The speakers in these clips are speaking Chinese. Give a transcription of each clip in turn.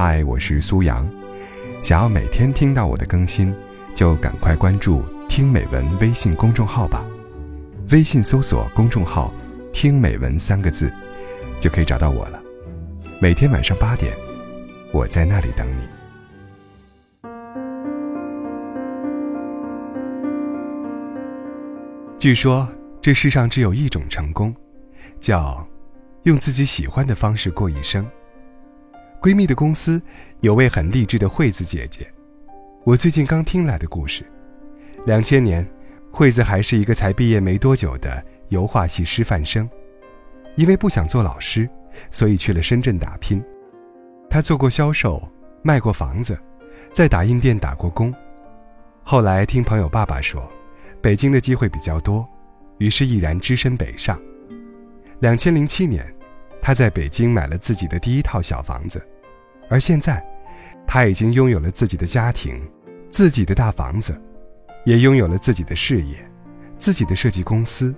嗨，我是苏阳。想要每天听到我的更新，就赶快关注“听美文”微信公众号吧。微信搜索公众号“听美文”三个字，就可以找到我了。每天晚上八点，我在那里等你。据说这世上只有一种成功，叫用自己喜欢的方式过一生。闺蜜的公司有位很励志的惠子姐姐，我最近刚听来的故事。两千年，惠子还是一个才毕业没多久的油画系师范生，因为不想做老师，所以去了深圳打拼。她做过销售，卖过房子，在打印店打过工。后来听朋友爸爸说，北京的机会比较多，于是毅然只身北上。两千零七年。他在北京买了自己的第一套小房子，而现在，他已经拥有了自己的家庭，自己的大房子，也拥有了自己的事业，自己的设计公司。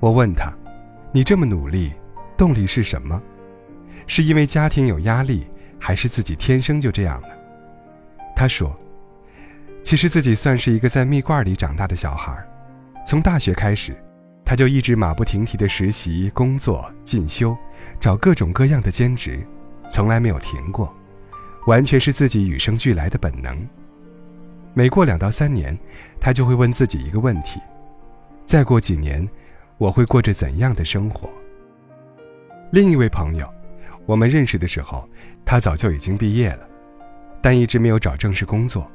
我问他：“你这么努力，动力是什么？是因为家庭有压力，还是自己天生就这样呢？”他说：“其实自己算是一个在蜜罐里长大的小孩，从大学开始。”他就一直马不停蹄的实习、工作、进修，找各种各样的兼职，从来没有停过，完全是自己与生俱来的本能。每过两到三年，他就会问自己一个问题：再过几年，我会过着怎样的生活？另一位朋友，我们认识的时候，他早就已经毕业了，但一直没有找正式工作。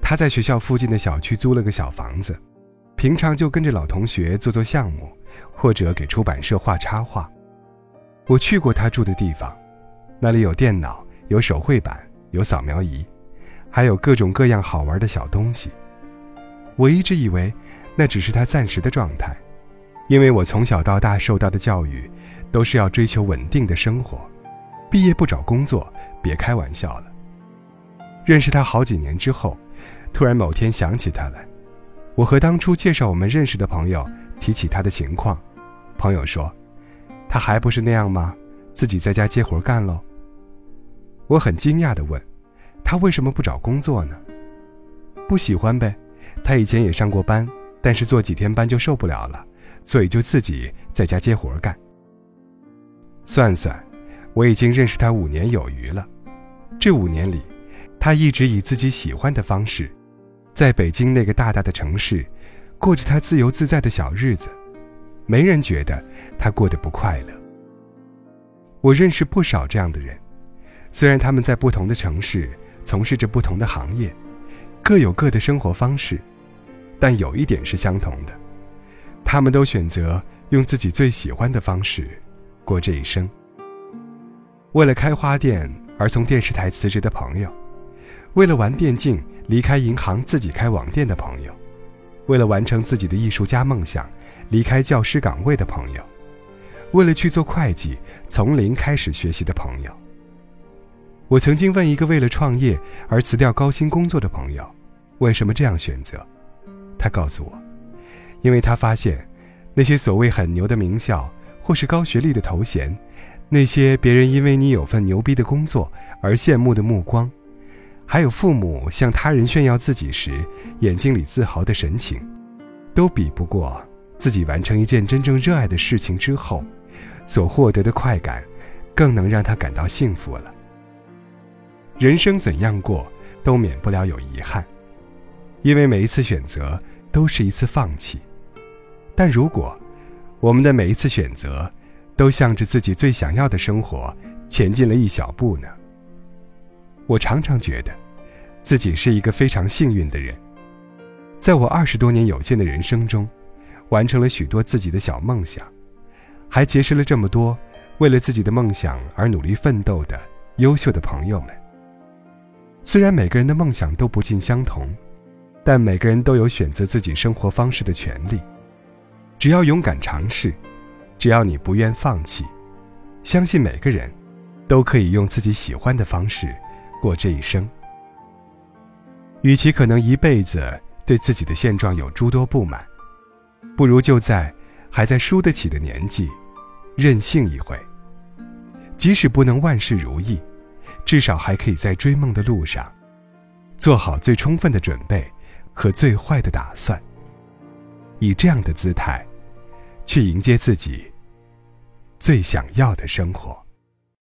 他在学校附近的小区租了个小房子。平常就跟着老同学做做项目，或者给出版社画插画。我去过他住的地方，那里有电脑，有手绘板，有扫描仪，还有各种各样好玩的小东西。我一直以为那只是他暂时的状态，因为我从小到大受到的教育，都是要追求稳定的生活，毕业不找工作，别开玩笑了。认识他好几年之后，突然某天想起他来。我和当初介绍我们认识的朋友提起他的情况，朋友说：“他还不是那样吗？自己在家接活干喽。”我很惊讶地问：“他为什么不找工作呢？”不喜欢呗。他以前也上过班，但是做几天班就受不了了，所以就自己在家接活干。算算，我已经认识他五年有余了。这五年里，他一直以自己喜欢的方式。在北京那个大大的城市，过着他自由自在的小日子，没人觉得他过得不快乐。我认识不少这样的人，虽然他们在不同的城市从事着不同的行业，各有各的生活方式，但有一点是相同的，他们都选择用自己最喜欢的方式过这一生。为了开花店而从电视台辞职的朋友，为了玩电竞。离开银行自己开网店的朋友，为了完成自己的艺术家梦想，离开教师岗位的朋友，为了去做会计从零开始学习的朋友。我曾经问一个为了创业而辞掉高薪工作的朋友，为什么这样选择？他告诉我，因为他发现，那些所谓很牛的名校或是高学历的头衔，那些别人因为你有份牛逼的工作而羡慕的目光。还有父母向他人炫耀自己时眼睛里自豪的神情，都比不过自己完成一件真正热爱的事情之后所获得的快感，更能让他感到幸福了。人生怎样过，都免不了有遗憾，因为每一次选择都是一次放弃。但如果我们的每一次选择都向着自己最想要的生活前进了一小步呢？我常常觉得，自己是一个非常幸运的人，在我二十多年有限的人生中，完成了许多自己的小梦想，还结识了这么多为了自己的梦想而努力奋斗的优秀的朋友们。虽然每个人的梦想都不尽相同，但每个人都有选择自己生活方式的权利。只要勇敢尝试，只要你不愿放弃，相信每个人都可以用自己喜欢的方式。过这一生，与其可能一辈子对自己的现状有诸多不满，不如就在还在输得起的年纪，任性一回。即使不能万事如意，至少还可以在追梦的路上，做好最充分的准备和最坏的打算。以这样的姿态，去迎接自己最想要的生活。